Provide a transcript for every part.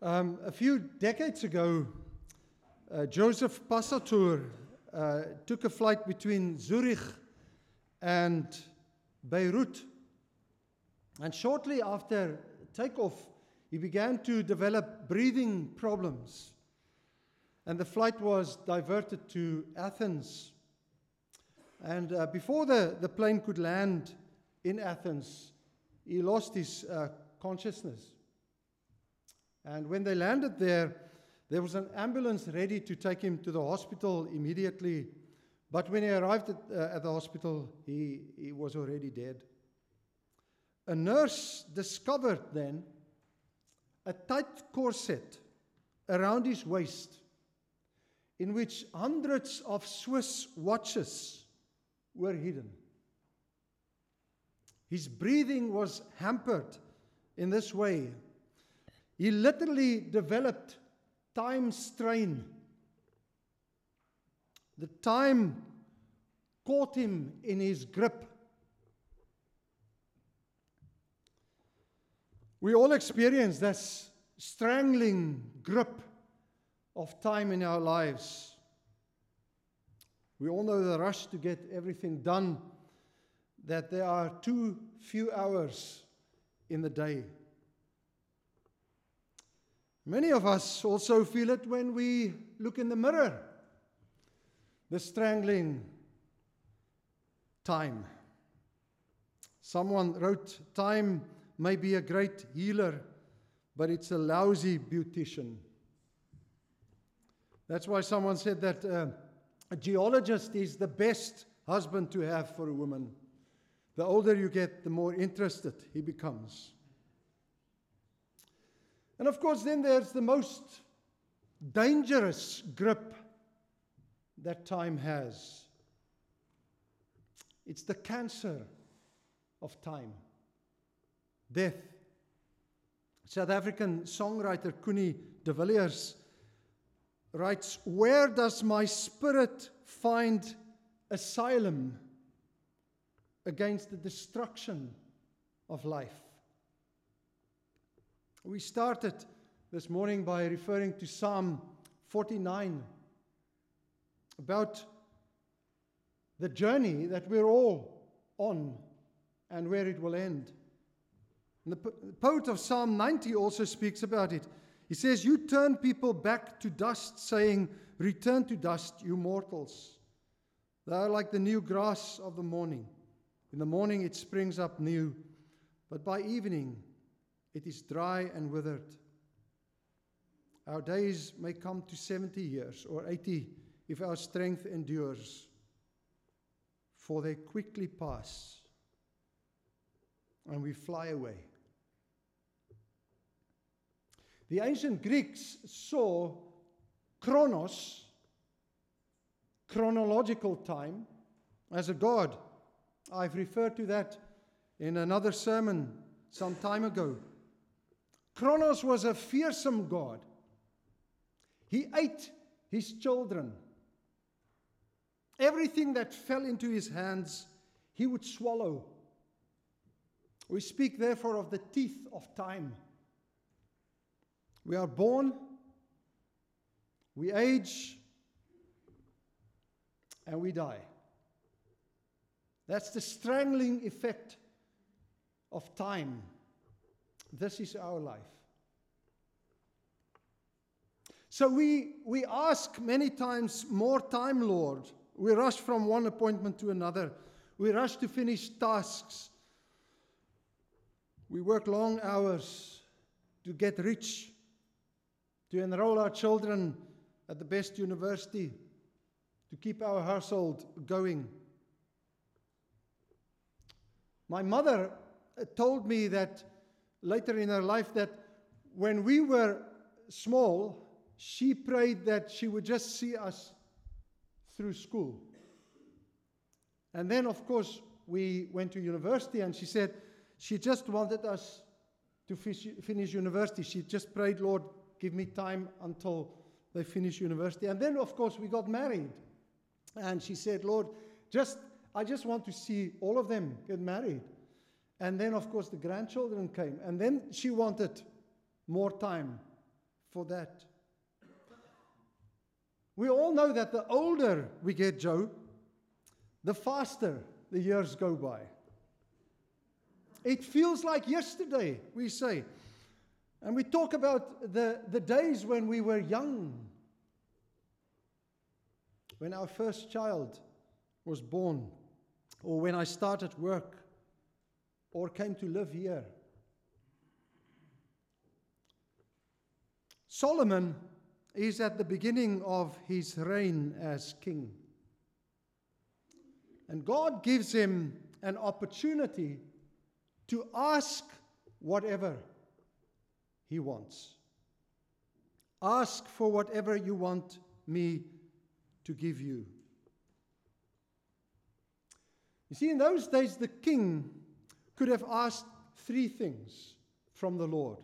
Um, a few decades ago, uh, Joseph Passatur uh, took a flight between Zurich and Beirut. And shortly after takeoff, he began to develop breathing problems. And the flight was diverted to Athens. And uh, before the, the plane could land in Athens, he lost his uh, consciousness. And when they landed there, there was an ambulance ready to take him to the hospital immediately. But when he arrived at, uh, at the hospital, he, he was already dead. A nurse discovered then a tight corset around his waist in which hundreds of Swiss watches were hidden. His breathing was hampered in this way. He literally developed time strain. The time caught him in his grip. We all experience this strangling grip of time in our lives. We all know the rush to get everything done, that there are too few hours in the day. Many of us also feel it when we look in the mirror. The strangling time. Someone wrote, Time may be a great healer, but it's a lousy beautician. That's why someone said that uh, a geologist is the best husband to have for a woman. The older you get, the more interested he becomes. And of course, then there's the most dangerous grip that time has it's the cancer of time, death. South African songwriter Connie de Villiers writes Where does my spirit find asylum against the destruction of life? We started this morning by referring to Psalm 49 about the journey that we're all on and where it will end. And the poet of Psalm 90 also speaks about it. He says, You turn people back to dust, saying, Return to dust, you mortals. They are like the new grass of the morning. In the morning it springs up new, but by evening it is dry and withered. Our days may come to 70 years or 80 if our strength endures, for they quickly pass and we fly away. The ancient Greeks saw chronos, chronological time, as a god. I've referred to that in another sermon some time ago. Kronos was a fearsome god. He ate his children. Everything that fell into his hands, he would swallow. We speak, therefore, of the teeth of time. We are born, we age, and we die. That's the strangling effect of time. This is our life. So we, we ask many times, more time, Lord. We rush from one appointment to another. We rush to finish tasks. We work long hours to get rich, to enroll our children at the best university, to keep our household going. My mother uh, told me that later in her life that when we were small, she prayed that she would just see us through school. And then, of course, we went to university, and she said she just wanted us to finish university. She just prayed, Lord, give me time until they finish university. And then, of course, we got married. And she said, Lord, just I just want to see all of them get married. And then, of course, the grandchildren came. And then she wanted more time for that. We all know that the older we get, Joe, the faster the years go by. It feels like yesterday, we say. And we talk about the, the days when we were young, when our first child was born, or when I started work, or came to live here. Solomon is at the beginning of his reign as king. And God gives him an opportunity to ask whatever he wants. Ask for whatever you want me to give you. You see, in those days, the king could have asked three things from the Lord.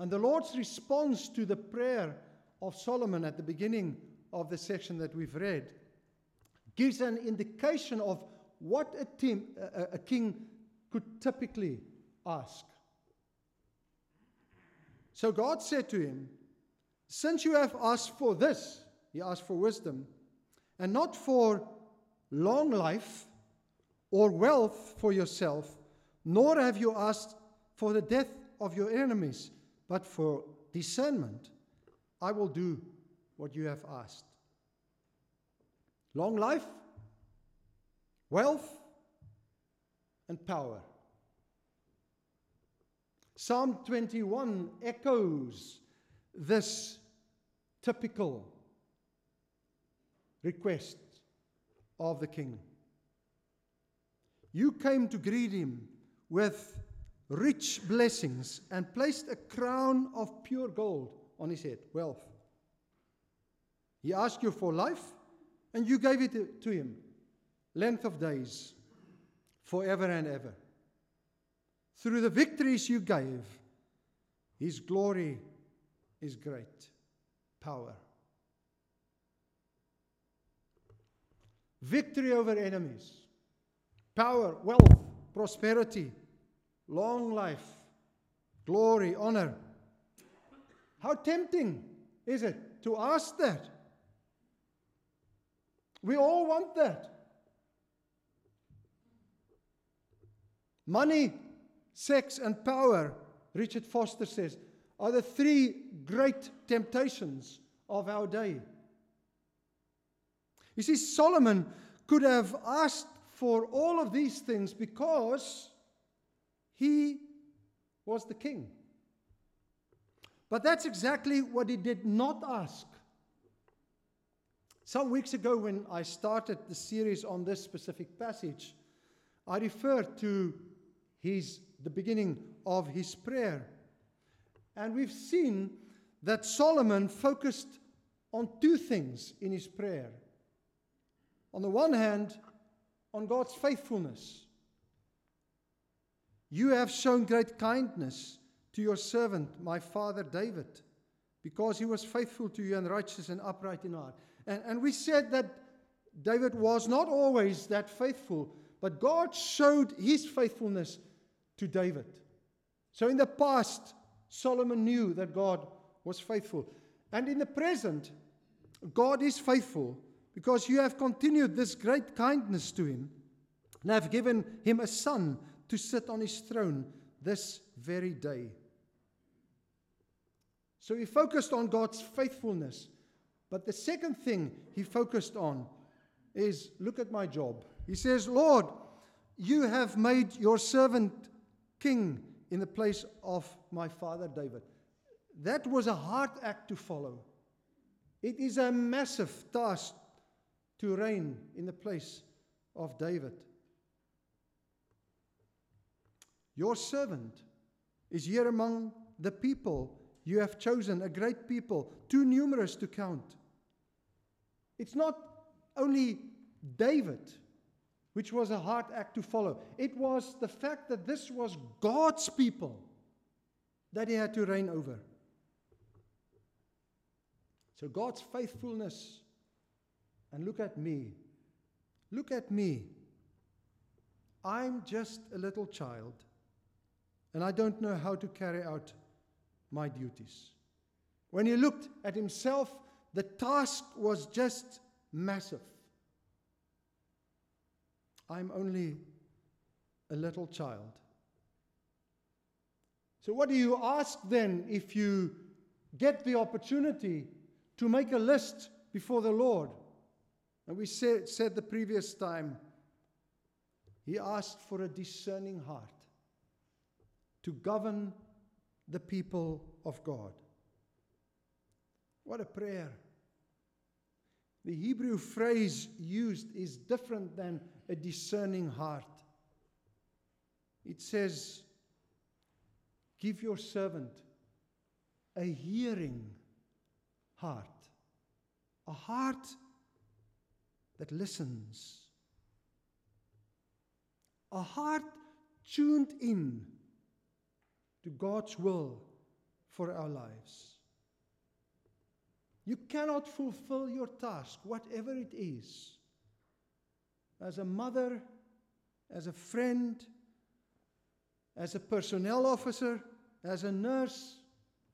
And the Lord's response to the prayer of Solomon at the beginning of the section that we've read gives an indication of what a, team, a, a king could typically ask. So God said to him, Since you have asked for this, he asked for wisdom, and not for long life or wealth for yourself, nor have you asked for the death of your enemies, but for discernment, I will do what you have asked. Long life, wealth, and power. Psalm 21 echoes this typical request of the king. You came to greet him with rich blessings and placed a crown of pure gold on his head, wealth. He asked you for life, and you gave it to him, length of days, forever and ever. Through the victories you gave, his glory is great, power. Victory over enemies, power, wealth, prosperity, long life, glory, honor. How tempting is it to ask that? We all want that. Money, sex, and power, Richard Foster says, are the three great temptations of our day. You see, Solomon could have asked for all of these things because he was the king. But that's exactly what he did not ask. Some weeks ago, when I started the series on this specific passage, I referred to his, the beginning of his prayer. And we've seen that Solomon focused on two things in his prayer. On the one hand, on God's faithfulness. You have shown great kindness to your servant, my father David, because he was faithful to you and righteous and upright in heart. And, and we said that David was not always that faithful, but God showed his faithfulness to David. So in the past, Solomon knew that God was faithful. And in the present, God is faithful because you have continued this great kindness to him and have given him a son to sit on his throne this very day. So he focused on God's faithfulness. But the second thing he focused on is look at my job. He says, Lord, you have made your servant king in the place of my father David. That was a hard act to follow. It is a massive task to reign in the place of David. Your servant is here among the people you have chosen, a great people, too numerous to count. It's not only David, which was a hard act to follow, it was the fact that this was God's people that he had to reign over. So God's faithfulness and look at me. Look at me. I'm just a little child, and I don't know how to carry out my duties. When he looked at himself, the task was just massive. I'm only a little child. So, what do you ask then if you get the opportunity to make a list before the Lord? And we said, said the previous time, he asked for a discerning heart to govern the people of God. What a prayer. The Hebrew phrase used is different than a discerning heart. It says, Give your servant a hearing heart, a heart that listens, a heart tuned in to God's will for our lives. You cannot fulfill your task, whatever it is, as a mother, as a friend, as a personnel officer, as a nurse,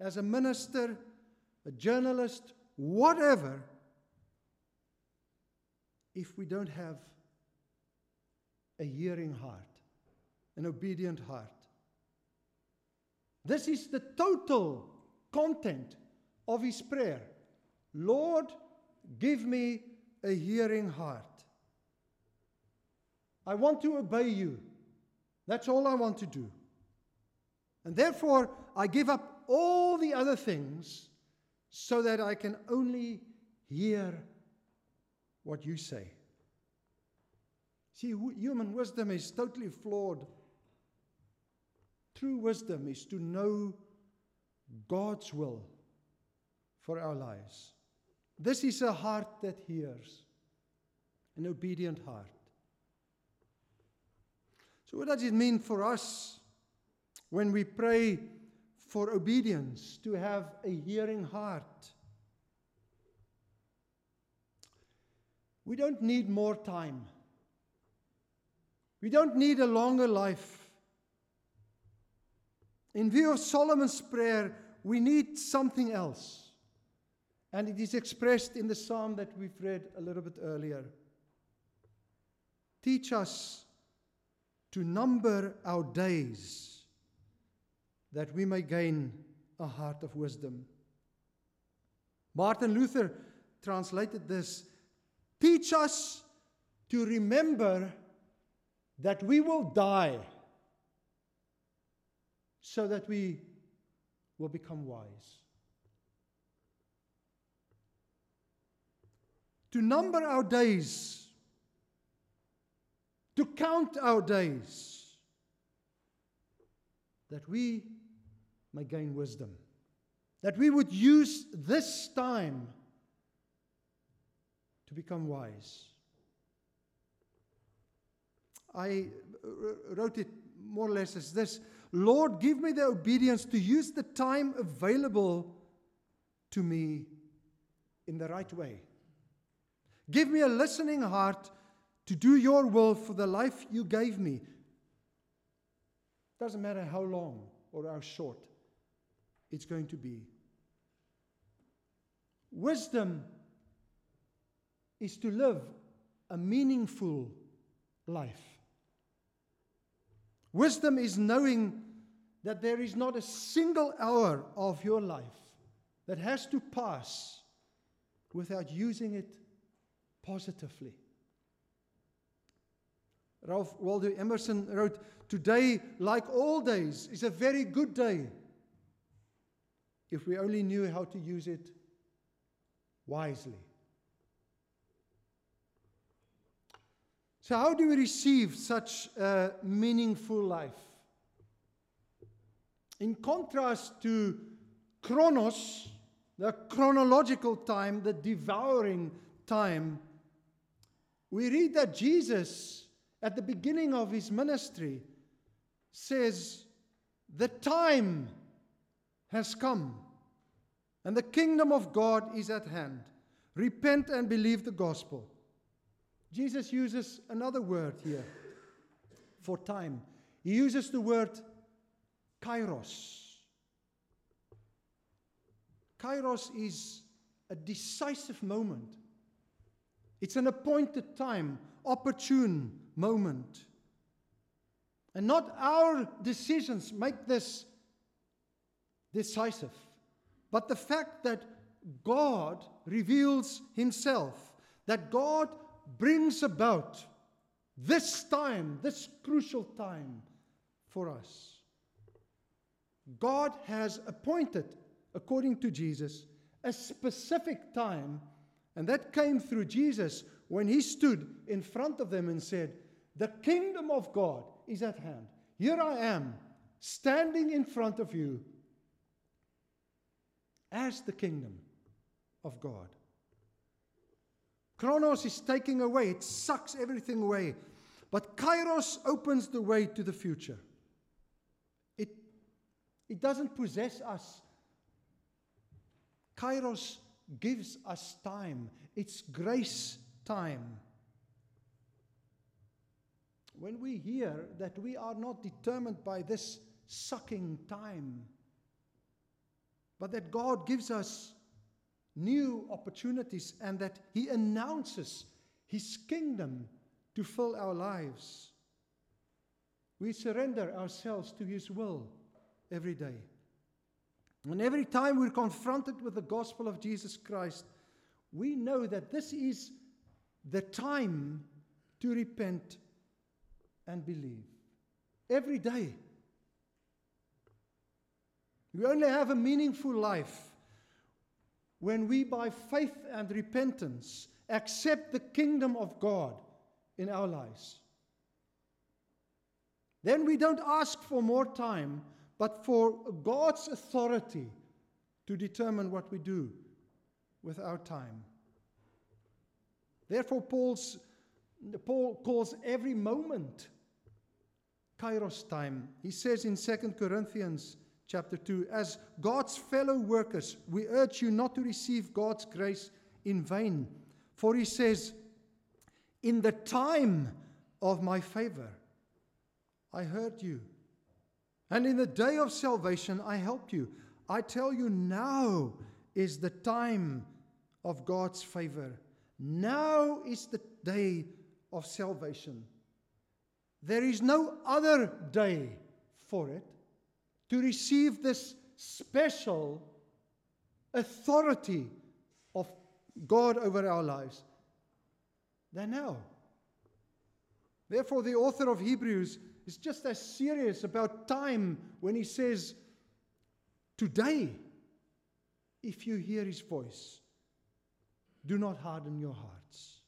as a minister, a journalist, whatever, if we don't have a hearing heart, an obedient heart. This is the total content of his prayer. Lord, give me a hearing heart. I want to obey you. That's all I want to do. And therefore, I give up all the other things so that I can only hear what you say. See, human wisdom is totally flawed. True wisdom is to know God's will for our lives. This is a heart that hears, an obedient heart. So, what does it mean for us when we pray for obedience to have a hearing heart? We don't need more time. We don't need a longer life. In view of Solomon's prayer, we need something else. And it is expressed in the psalm that we've read a little bit earlier. Teach us to number our days that we may gain a heart of wisdom. Martin Luther translated this Teach us to remember that we will die so that we will become wise. to number our days, to count our days, that we may gain wisdom, that we would use this time to become wise. I uh, wrote it more or less as this Lord, give me the obedience to use the time available to me in the right way. Give me a listening heart to do your will for the life you gave me. Doesn't matter how long or how short it's going to be. Wisdom is to live a meaningful life. Wisdom is knowing that there is not a single hour of your life that has to pass without using it positively. Ralph Waldo Emerson wrote, Today, like all days, is a very good day if we only knew how to use it wisely. So, how do we receive such a meaningful life? In contrast to chronos, the chronological time, the devouring time, we read that Jesus, at the beginning of his ministry, says, The time has come, and the kingdom of God is at hand. Repent and believe the gospel. Jesus uses another word here for time. He uses the word kairos. Kairos is a decisive moment. It's an appointed time, opportune moment. And not our decisions make this decisive, but the fact that God reveals Himself, that God brings about this time, this crucial time for us. God has appointed, according to Jesus, a specific time, and that came through Jesus when he stood in front of them and said, The kingdom of God is at hand. Here I am, standing in front of you as the kingdom of God. Chronos is taking away, it sucks everything away. But Kairos opens the way to the future. It, it doesn't possess us. Kairos gives us time, it's grace time. When we hear that we are not determined by this sucking time, but that God gives us new opportunities and that He announces His kingdom to fill our lives. We surrender ourselves to His will every day. And every time we're confronted with the gospel of Jesus Christ, we know that this is the time to repent and believe. Every day. We only have a meaningful life when we, by faith and repentance, accept the kingdom of God in our lives. Then we don't ask for more time, but for God's authority to determine what we do with our time. Therefore, Paul's, Paul calls every moment kairos time. He says in 2 Corinthians chapter 2 As God's fellow workers, we urge you not to receive God's grace in vain. For he says, In the time of my favor, I heard you. And in the day of salvation, I helped you. I tell you, now is the time of God's favor. Now is the day of salvation. There is no other day for it to receive this special authority of God over our lives than now. Therefore, the author of Hebrews is just as serious about time when he says, Today, if you hear his voice, do not harden your hearts.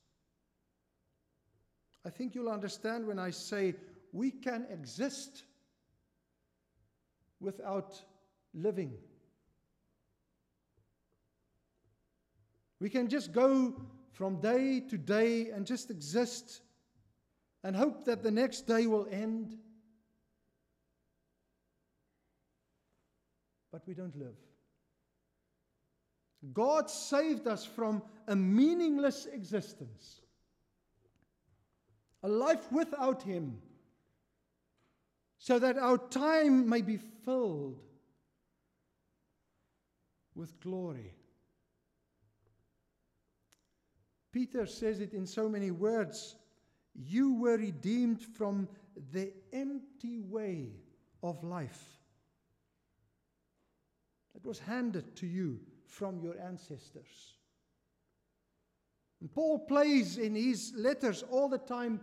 I think you'll understand when I say we can exist without living. We can just go from day to day and just exist and hope that the next day will end. But we don't live. God saved us from a meaningless existence, a life without Him so that our time may be filled with glory. Peter says it in so many words. You were redeemed from the empty way of life that was handed to you from your ancestors. And Paul plays in his letters all the time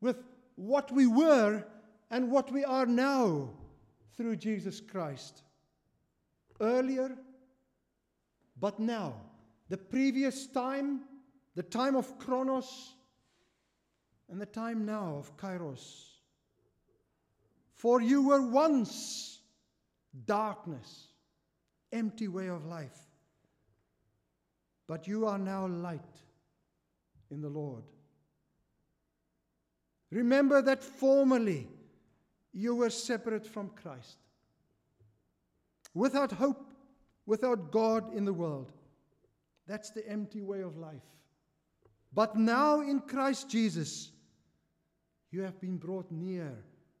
with what we were and what we are now through Jesus Christ. Earlier, but now. The previous time, the time of Chronos, and the time now of Kairos. For you were once darkness, empty way of life, but you are now light in the Lord. Remember that formerly, you were separate from Christ. Without hope, without God in the world. That's the empty way of life. But now in Christ Jesus, you have been brought near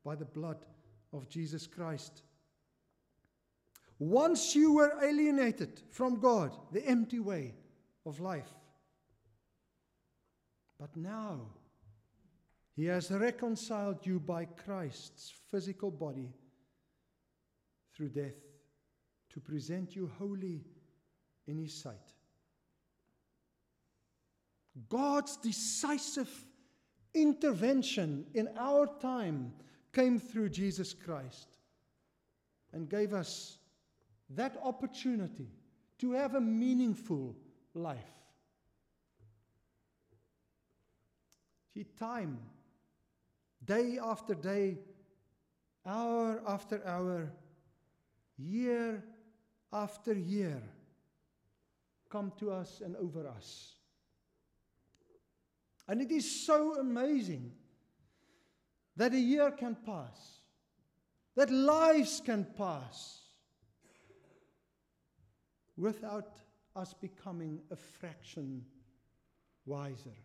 by the blood of Jesus Christ. Once you were alienated from God, the empty way of life. But now, He has reconciled you by Christ's physical body through death to present you holy in His sight. God's decisive intervention in our time came through Jesus Christ and gave us that opportunity to have a meaningful life. See, time, day after day, hour after hour, year after year, come to us and over us. And it is so amazing that a year can pass, that lives can pass without us becoming a fraction wiser.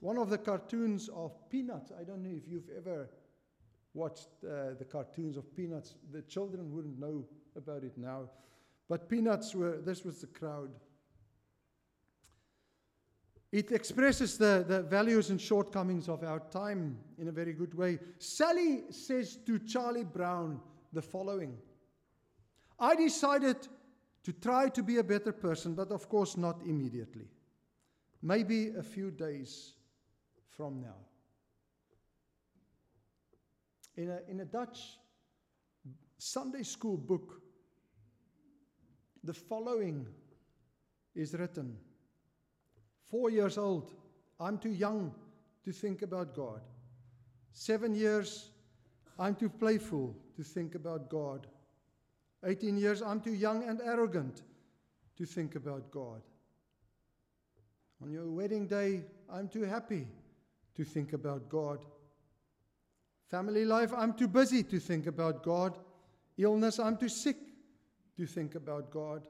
One of the cartoons of Peanuts, I don't know if you've ever watched uh, the cartoons of Peanuts, the children wouldn't know about it now. But Peanuts were, this was the crowd. It expresses the, the values and shortcomings of our time in a very good way. Sally says to Charlie Brown the following I decided to try to be a better person, but of course not immediately. Maybe a few days from now. In a, in a Dutch Sunday school book, the following is written Four years old, I'm too young to think about God. Seven years, I'm too playful to think about God. 18 years, I'm too young and arrogant to think about God. On your wedding day, I'm too happy to think about God. Family life, I'm too busy to think about God. Illness, I'm too sick to think about God.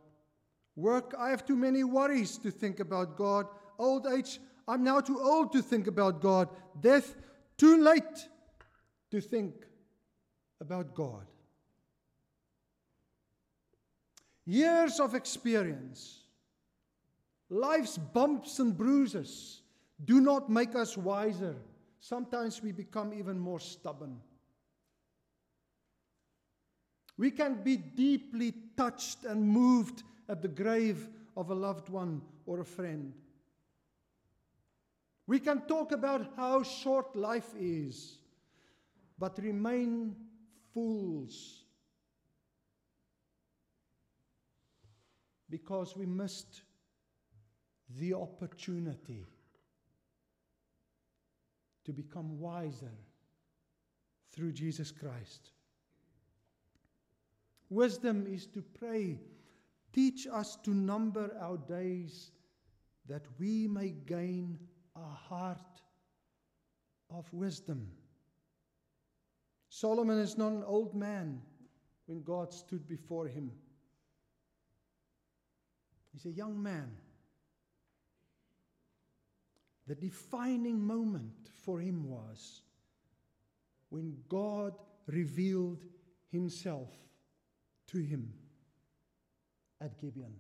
Work, I have too many worries to think about God. Old age, I'm now too old to think about God. Death, too late to think about God. Years of experience, life's bumps and bruises do not make us wiser. Sometimes we become even more stubborn. We can be deeply touched and moved at the grave of a loved one or a friend. We can talk about how short life is, but remain fools because we missed the opportunity to become wiser through Jesus Christ. Wisdom is to pray, teach us to number our days that we may gain a heart of wisdom. Solomon is not an old man when God stood before him. He's a young man. The defining moment for him was when God revealed himself to him at Gibeon.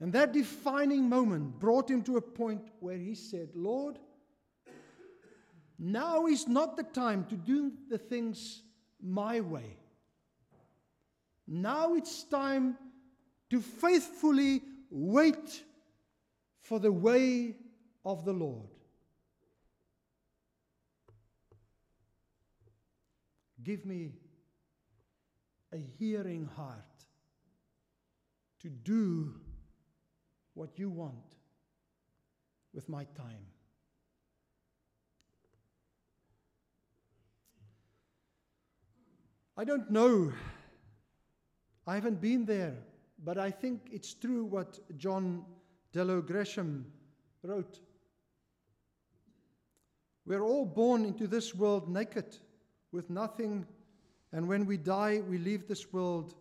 And that defining moment brought him to a point where he said, Lord, now is not the time to do the things my way. Now it's time to faithfully wait for the way of the Lord. Give me a hearing heart to do what you want with my time. I don't know. I haven't been there, but I think it's true what John Dello Gresham wrote. We're all born into this world naked, with nothing, and when we die, we leave this world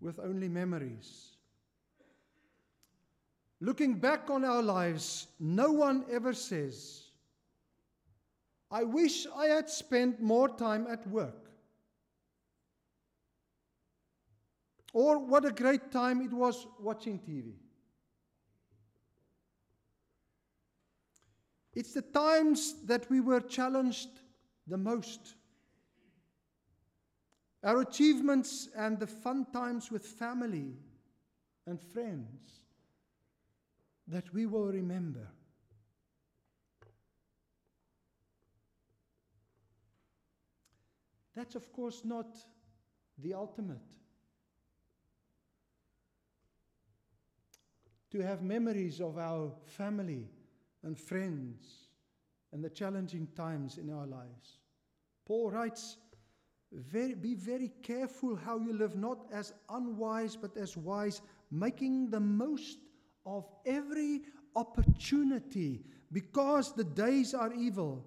with only memories. Looking back on our lives, no one ever says, I wish I had spent more time at work. Or what a great time it was watching TV. It's the times that we were challenged the most. Our achievements and the fun times with family and friends that we will remember. That's, of course, not the ultimate. To have memories of our family and friends and the challenging times in our lives. Paul writes, very, Be very careful how you live, not as unwise, but as wise, making the most of every opportunity because the days are evil.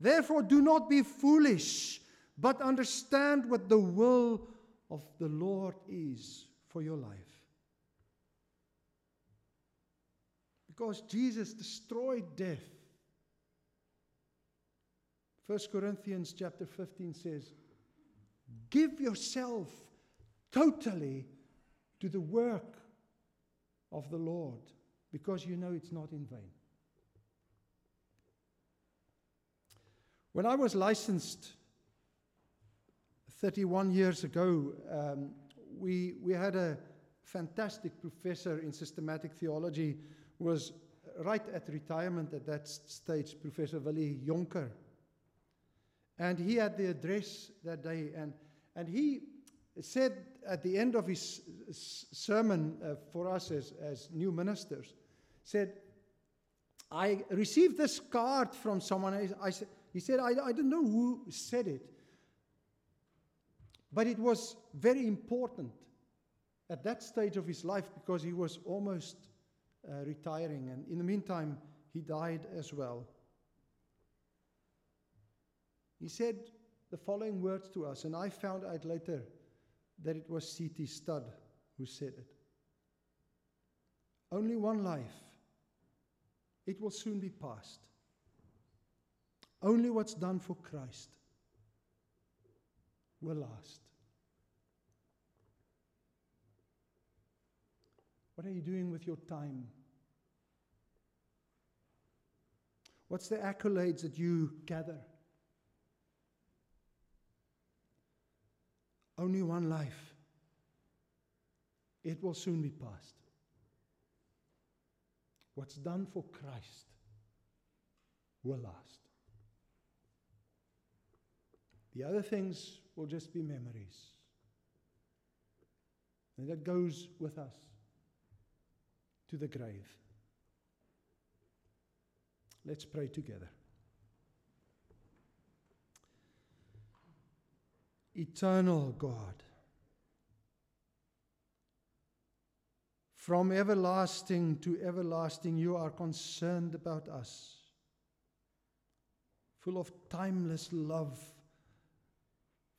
Therefore, do not be foolish, but understand what the will of the Lord is for your life. Because Jesus destroyed death. 1 Corinthians chapter 15 says, Give yourself totally to the work of the Lord, because you know it's not in vain. When I was licensed 31 years ago, um, we, we had a fantastic professor in systematic theology, was right at retirement at that stage, Professor Willie Jonker. And he had the address that day, and, and he said at the end of his sermon uh, for us as, as new ministers, said, I received this card from someone. I, I he said, I, I don't know who said it, but it was very important at that stage of his life because he was almost uh, retiring. And in the meantime, he died as well. He said the following words to us, and I found out later that it was C.T. Studd who said it. Only one life. It will soon be past. Only what's done for Christ will last. What are you doing with your time? What's the accolades that you gather? Only one life. It will soon be past. What's done for Christ will last. The other things will just be memories. And that goes with us to the grave. Let's pray together. Eternal God, from everlasting to everlasting, you are concerned about us, full of timeless love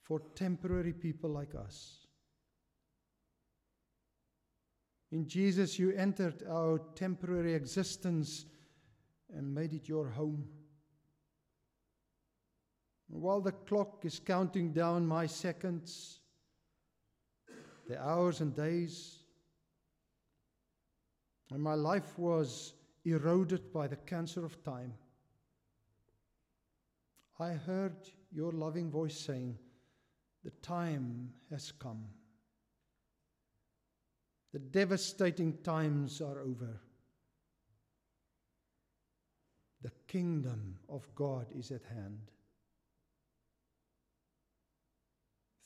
for temporary people like us. In Jesus, you entered our temporary existence and made it your home. while the clock is counting down my seconds, the hours and days, and my life was eroded by the cancer of time, I heard your loving voice saying, the time has come. The devastating times are over. Kingdom of God is at hand.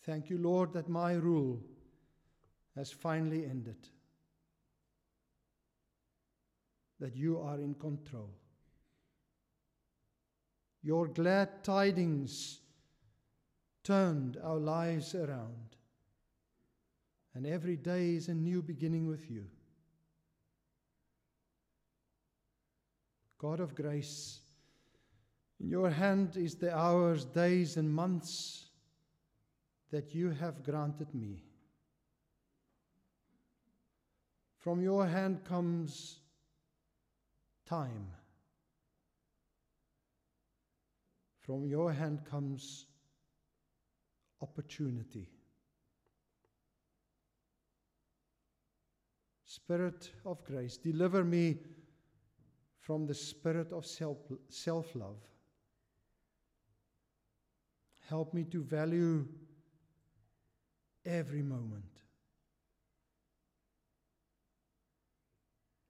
Thank you, Lord, that my rule has finally ended, that you are in control. Your glad tidings turned our lives around. And every day is a new beginning with you. God of grace, in your hand is the hours, days, and months that you have granted me. From your hand comes time. From your hand comes opportunity. Spirit of grace, deliver me from the spirit of self love. Help me to value every moment.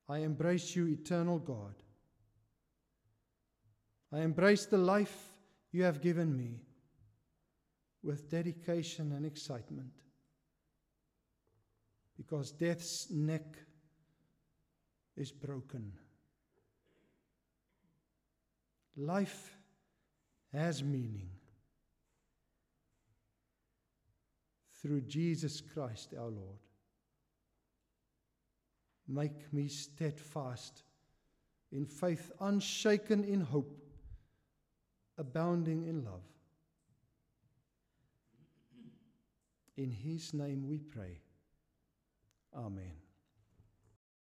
I embrace you, eternal God. I embrace the life you have given me with dedication and excitement. Because death's neck is broken. Life has meaning through Jesus Christ our Lord. Make me steadfast in faith, unshaken in hope, abounding in love. In his name we pray. Amen.